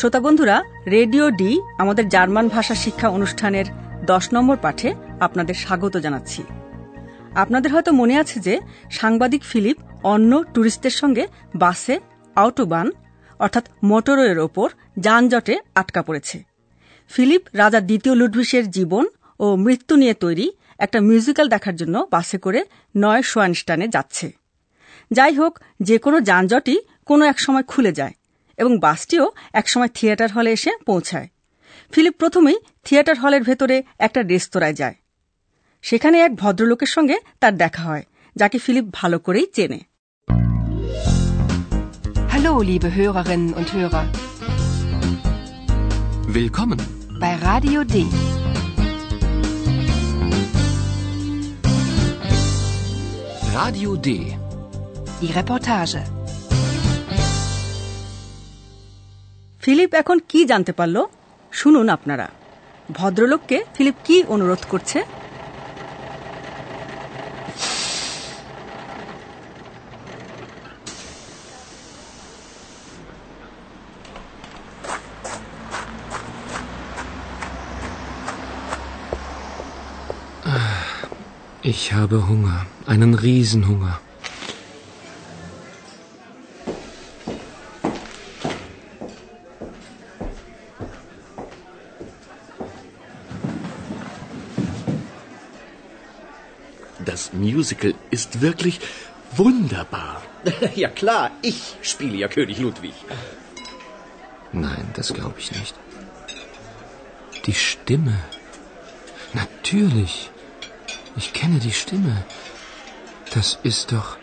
শ্রোতা বন্ধুরা, radio D, আমাদের জার্মান ভাষা শিক্ষা অনুষ্ঠানের দশ নম্বর পাঠে আপনাদের স্বাগত জানাচ্ছি। আপনাদের হয়তো মনে আছে যে, সাংবাদিক ফিলিপ অন্য ট্যুরিস্টদের সঙ্গে বাসে আউটোবান অর্থাৎ মোটরওয়ের ওপর যানজটে আটকা পড়েছে। ফিলিপ রাজা দ্বিতীয় লুডভিসের জীবন ও মৃত্যু নিয়ে তৈরি একটা মিউজিক্যাল দেখার জন্য বাসে করে নয় সোয়ানস্টানে যাচ্ছে। যাই হোক, যে কোনো যানজটই কোনো এক সময় খুলে যায়। এবং বাসটিও একসময় থিয়েটার হলে এসে পৌঁছায় ফিলিপ প্রথমেই থিয়েটার হলের ভেতরে একটা রেস্তোরাঁয় যায় সেখানে এক ভদ্রলোকের সঙ্গে তার দেখা হয় যাকে ফিলিপ ভালো করেই চেনে Hallo, liebe Hörerinnen und Hörer. Willkommen. Bei Radio D. Radio D. Die Reportage. Philip এখন কি জানতে পারল শুনুন আপনারা ভদ্রলোককে ফিলিপ কি অনুরোধ করছে Ich habe Hunger. Einen Riesenhunger. Musical ist wirklich wunderbar. Ja klar, ich spiele ja König Ludwig. Nein, das glaube ich nicht. Die Stimme. Natürlich. Ich kenne die Stimme. Das ist doch.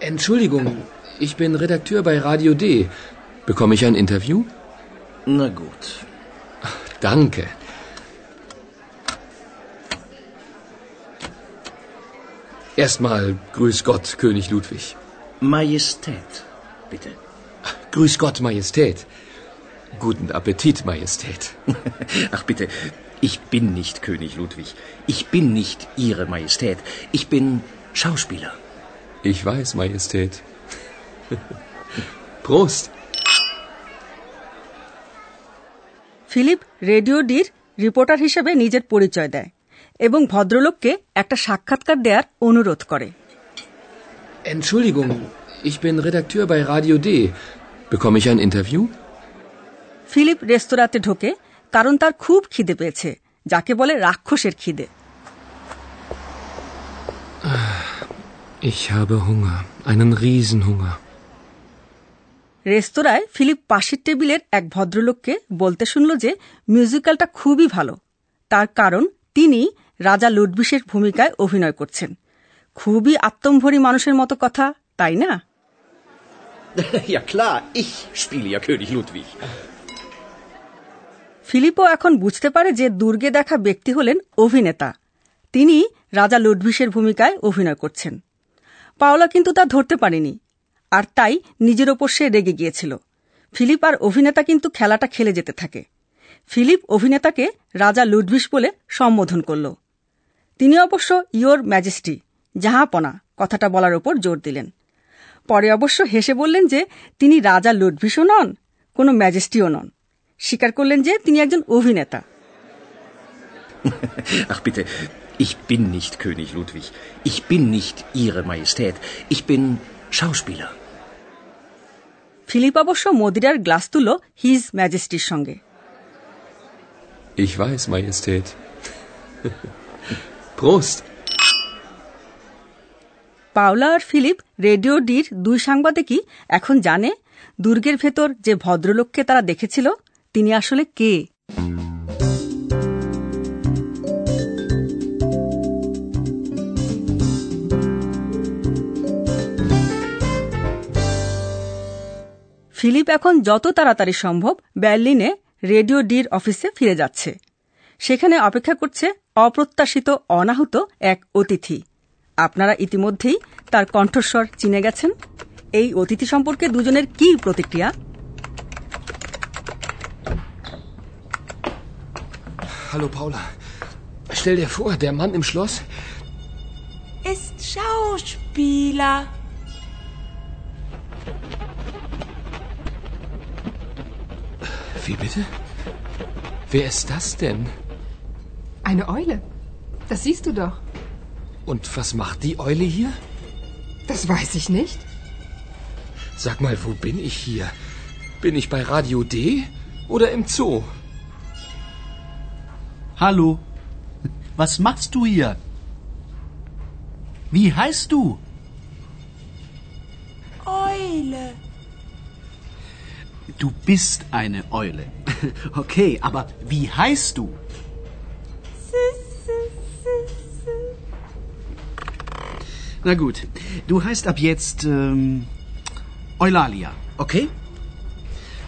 Entschuldigung, ich bin Redakteur bei Radio D. Bekomme ich ein Interview? Na gut. Danke. Erstmal Grüß Gott, König Ludwig. Majestät, bitte. Grüß Gott, Majestät. Guten Appetit, Majestät. Ach bitte, ich bin nicht König Ludwig. Ich bin nicht Ihre Majestät. Ich bin Schauspieler. Ich weiß, Majestät. Prost. Philipp radio ডির reporter হিসেবে নিজের পরিচয় দেয় এবং ভদ্রলোককে একটা সাক্ষাৎকার দেওয়ার অনুরোধ করে Entschuldigung, ich bin Redakteur bei Radio D. Bekomme ich ein Interview? Philip রেস্তোরাঁতে ঢোকে কারণ তার খুব খিদে পেয়েছে যাকে বলে রাক্ষসের খিদে Ich habe Hunger. Einen Riesenhunger. রেস্তোরাঁয় ফিলিপ পাশের টেবিলের এক ভদ্রলোককে বলতে শুনল যে মিউজিক্যালটা খুবই ভালো তার কারণ তিনি রাজা লুডবিশের ভূমিকায় অভিনয় করছেন। খুবই আত্মম্ভরী মানুষের মতো কথা তাই না? Ja klar, ich spiele ja König Ludwig. ফিলিপও এখন বুঝতে পারে যে দুর্গে দেখা ব্যক্তি হলেন অভিনেতা। তিনি রাজা লুডভিসের ভূমিকায় অভিনয় করছেন। পাওলা কিন্তু তা ধরতে পারেনি আর তাই নিজের ওপর সে রেগে গিয়েছিল। ফিলিপ আর অভিনেতা কিন্তু খেলাটা খেলে যেতে থাকে। ফিলিপ অভিনেতাকে রাজা লুডভিস বলে সম্বোধন করল। তিনি অবশ্য ইয়োর ম্যাজেস্টি জাহাপনা কথাটা বলার ওপর জোর দিলেন পরে অবশ্য হেসে বললেন যে তিনি রাজা লুডভিসও নন কোনো ম্যাজেস্টিও নন স্বীকার করলেন যে তিনি একজন অভিনেতা Ach bitte, ich bin nicht König Ludwig. Ich bin nicht Ihre Majestät. Ich bin Schauspieler. Philip অবশ্য মদিরার গ্লাস তুলো হিজ ম্যাজেস্টির সঙ্গে Ich weiß, Majestät. Prost. Paola আর ফিলিপ রেডিও ডির দুই সাংবাদিকই এখন জানে দুর্গের ভেতর যে ভদ্রলোককে তারা দেখেছিল, তিনি আসলে কে ফিলিপ এখন যত তাড়াতাড়ি সম্ভব বার্লিনে রেডিও ডির অফিসে ফিরে যাচ্ছে সেখানে অপেক্ষা করছে অপ্রত্যাশিত অনাহুত এক অতিথি আপনারা ইতিমধ্যেই তার কণ্ঠস্বর চিনে গেছেন এই অতিথি সম্পর্কে দুজনের কি প্রতিক্রিয়া Hallo Paula. Stell dir vor, der Mann im Schloss. Ist Schauspieler. Wie bitte? Wer ist das denn? Eine Eule. Das siehst du doch. Und was macht die Eule hier? Das weiß ich nicht. Sag mal, wo bin ich hier? Bin ich bei Radio D oder im Zoo? Hallo. Was machst du hier? Wie heißt du? Eule. Du bist eine Eule. Okay, aber wie heißt du? Na gut, du heißt ab jetzt ähm, Eulalia, okay?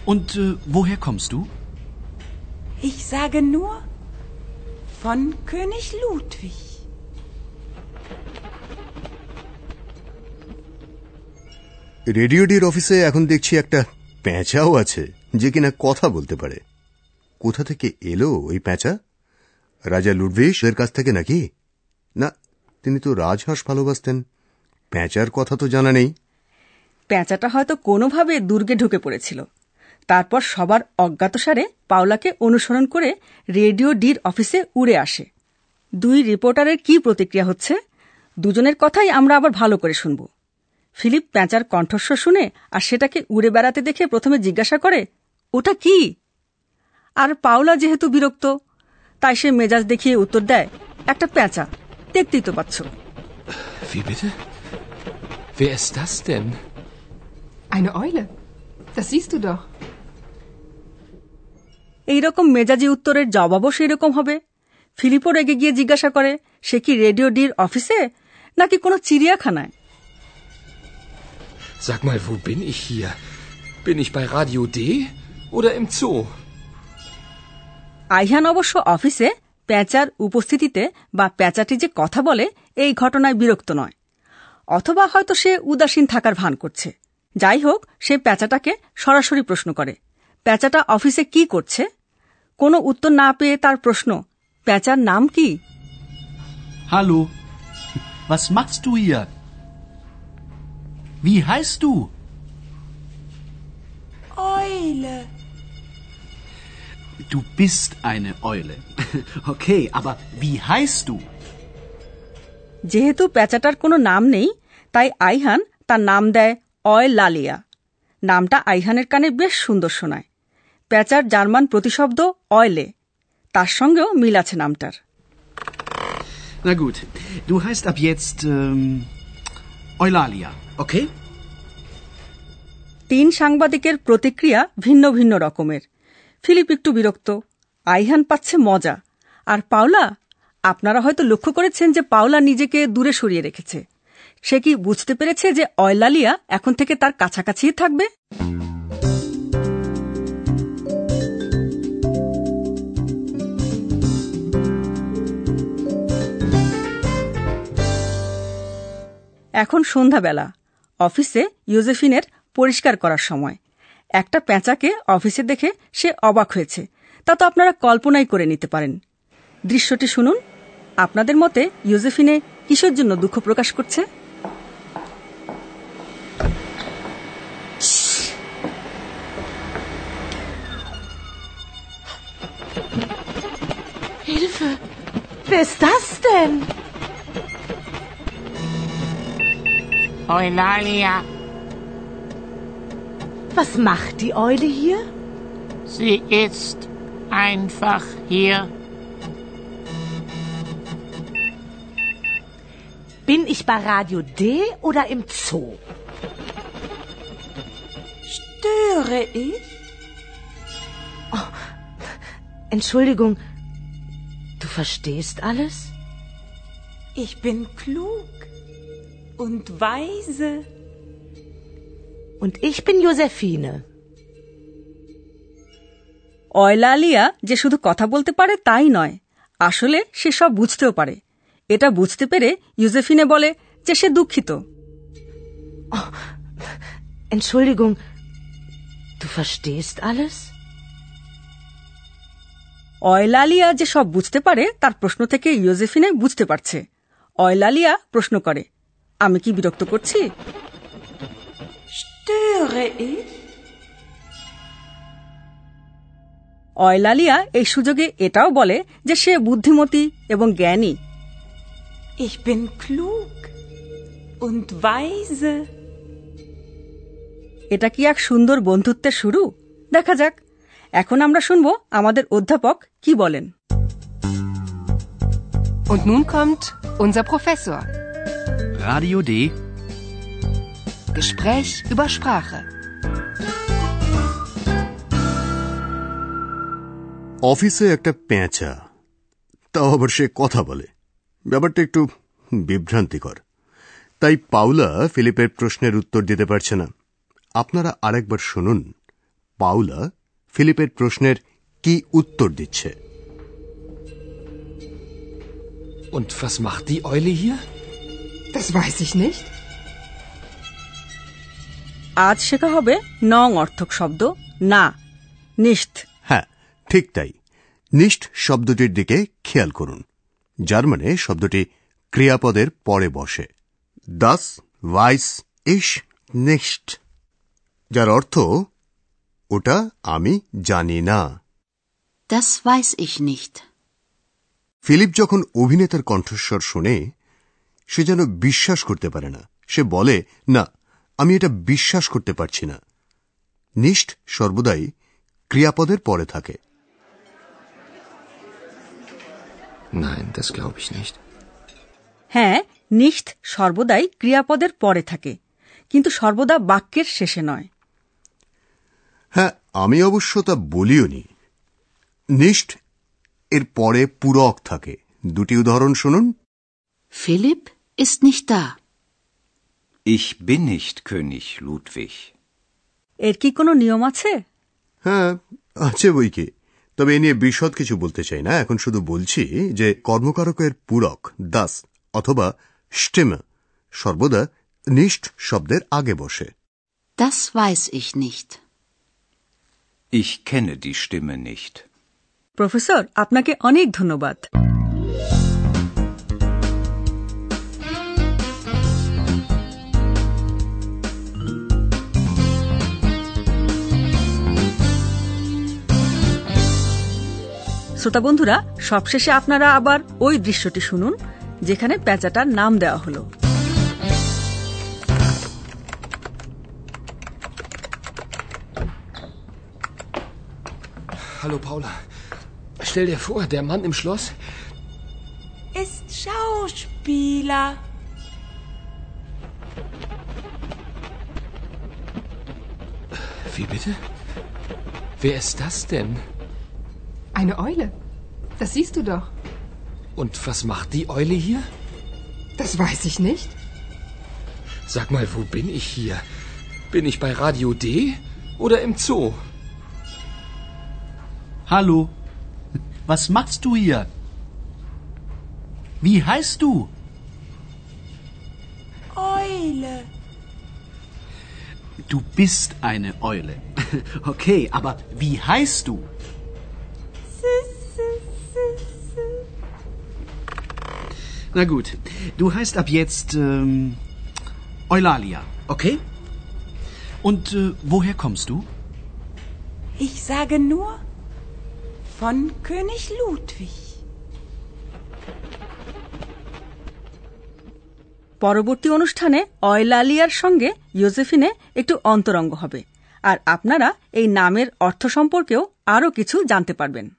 Und äh, woher kommst du? Ich sage nur von König Ludwig. রেডিওডির অফিসে এখন দেখছি একটা প্যাঁচাও আছে যে কিনা কথা বলতে পারে কোথা থেকে এলো ওই প্যাঁচা রাজা লুডভিশের কাছ থেকে নাকি না তিনি তো রাজহাঁস ভালোবাসতেন। প্যাঁচার কথা তো জানা নেই। প্যাঁচাটা হয়তো কোনোভাবে দুর্গে ঢুকে পড়েছিল। তারপর সবার অজ্ঞাতসারে পাওলাকে অনুসরণ করে রেডিও ডির অফিসে উড়ে আসে। দুই রিপোর্টারের কি প্রতিক্রিয়া হচ্ছে? দুজনের কথাই আমরা আবার ভালো করে শুনব। ফিলিপ প্যাঁচার কণ্ঠস্বর শুনে আর সেটাকে উড়ে বেড়াতে দেখে প্রথমে জিজ্ঞাসা করে, ওটা কি? আর পাওলা যেহেতু বিরক্ত, তাই সে মেজাজ দেখিয়ে উত্তর দেয়, একটা পেঁচা। দেখতেই তো পাচ্ছ। এইরকম মেজাজি উত্তরের জবাবও সেইরকম হবে। ফিলিপোর এগে গিয়ে জিজ্ঞাসা করে সে কি রেডিও ডির অফিসে নাকি কোনো চিড়িয়াখানায়? আইহান অবশ্য অফিসে প্যাঁচার উপস্থিতিতে বা প্যাঁচাটি যে কথা বলে এই ঘটনায় বিরক্ত নয় অথবা হয়তো সে উদাসীন থাকার ভান করছে যাই হোক সে প্যাঁচাটাকে সরাসরি প্রশ্ন করে প্যাঁচাটা অফিসে কি করছে কোনো উত্তর না পেয়ে তার প্রশ্ন প্যাঁচার নাম কি Hallo. Was machst du hier? Wie heißt du? Eule. Du bist eine Eule. Okay, aber wie heißt du? যেহেতু প্যাঁচাটার কোনো নাম নেই তাই আইহান তার নাম দেয় অয় লালিয়া নামটা আইহানের কানে বেশ সুন্দর শোনায় প্যাঁচার জার্মান প্রতিশব্দ অয়লে তার সঙ্গেও মিল আছে নামটার Na gut, du heißt ab jetzt ähm, Eulalia, okay? তিন সাংবাদিকের প্রতিক্রিয়া ভিন্ন ভিন্ন রকমের ফিলিপ একটু বিরক্ত। আইহান পাচ্ছে মজা। আর পাওলা? আপনারা হয়তো লক্ষ্য করেছেন যে পাওলা নিজেকে দূরে সরিয়ে রেখেছে। সে কি বুঝতে পেরেছে যে অয়লালিয়া এখন থেকে তার কাছাকাছিই থাকবে? এখন সন্ধ্যাবেলা। অফিসে ইউজেফিনের পরিষ্কার করার সময়। একটা পেঁচাকে অফিসে দেখে সে অবাক হয়েছে। তা তো আপনারা কল্পনাই করে নিতে পারেন। দৃশ্যটি শুনুন। আপনাদের মতে ইউজেফিনে কিসের জন্য দুঃখ প্রকাশ করছে? Hilfe! Wer ist das denn? Eulalia, Was macht die Eule hier? sie ist einfach hier. Bin ich bei Radio D oder im Zoo? Störe ich? Oh, Entschuldigung, du verstehst alles? Ich bin klug und weise. Und ich bin Josephine. অয়লালিয়া যে শুধু কথা বলতে পারে তাই নয় আসলে সে সব বুঝতেও পারে এটা বুঝতে পেরে ইউজেফিনে বলে যে সে দুঃখিত Entschuldigung, du verstehst alles? Eulalia যে সব বুঝতে পারে তার প্রশ্ন থেকে ইউজেফিনে বুঝতে পারছে অয়লালিয়া প্রশ্ন করে আমি কি বিরক্ত করছি Störe ich? অয়লালিয়া এই সুযোগে এটাও বলে যে সে বুদ্ধিমতী এবং জ্ঞানী Ich bin klug und weise. এটা কি এক সুন্দর বন্ধুত্বের শুরু দেখা যাক এখন আমরা শুনব আমাদের অধ্যাপক কি বলেন Und nun kommt unser Professor. Radio D. Gespräch über Sprache. অফিসে একটা পেঁচা তাও আবার সে কথা বলে ব্যাপারটা একটু বিভ্রান্তিকর তাই পাউলা ফিলিপের প্রশ্নের উত্তর দিতে পারছে না আপনারা আরেকবার শুনুন পাউলা ফিলিপের প্রশ্নের কি উত্তর দিচ্ছে Und was macht die Eule hier? Das weiß ich nicht. আজ শেখা হবে নং অর্থক শব্দ না নিষ্ঠ। হ্যাঁ ঠিক তাই। নিষ্ঠ শব্দটির দিকে খেয়াল করুন। যার মানে শব্দটি ক্রিয়াপদের পরে বসে। দাস ভাইস ইস নিষ্ঠ যার অর্থ ওটা আমি জানি না। Das weiß ich nicht. Philip যখন অভিনেতার কণ্ঠস্বর শুনে সে যেন বিশ্বাস করতে পারে না সে বলে না আমি এটা বিশ্বাস করতে পারছি না। নিষ্ঠ সর্বদাই ক্রিয়াপদের পরে থাকে। Nein, das glaube ich nicht. হ্যাঁ নিষ্ঠ সর্বদাই ক্রিয়াপদের পরে থাকে কিন্তু সর্বদা বাক্যের শেষে নয়। হ্যাঁ আমি অবশ্য তা বলিও নি নিষ্ঠ এর পরে পূরক থাকে। দুটি উদাহরণ শুনুন। nicht da. Ich bin nicht König Ludwig. এর কি কোনো নিয়ম আছে হ্যাঁ আছে বই কি তবে এ নিয়ে বিশদ কিছু বলতে চাই না এখন শুধু বলছি যে কর্মকারকের পূরক দাস অথবা স্টেম সর্বদা নিষ্ঠ শব্দের আগে বসে Das weiß ich nicht. Ich kenne die Stimme nicht. Professor আপনাকে অনেক ধন্যবাদ শ্রোতা বন্ধুরা সবশেষে আপনারা আবার ওই দৃশ্যটি শুনুন যেখানে পেঁচাটার নাম দেওয়া হলো Hallo Paula. Stell dir vor, der Mann im Schloss. Ist Schauspieler. Wie bitte? Wer ist das denn? Eine Eule. Das siehst du doch. Und was macht die Eule hier? Das weiß ich nicht. Sag mal, wo bin ich hier? Bin ich bei Radio D oder im Zoo? Hallo. Was machst du hier? Wie heißt du? Eule. Du bist eine Eule. Okay, aber wie heißt du? Na gut, du heißt ab jetzt ähm, Eulalia, okay? Und äh, woher kommst du? Ich sage nur von König Ludwig. পরবর্তী অনুষ্ঠানে অয়লালিয়ার সঙ্গে ইয়োজেফিনে একটু অন্তরঙ্গ হবে আর আপনারা এই নামের অর্থ সম্পর্কেও আরও কিছু জানতে পারবেন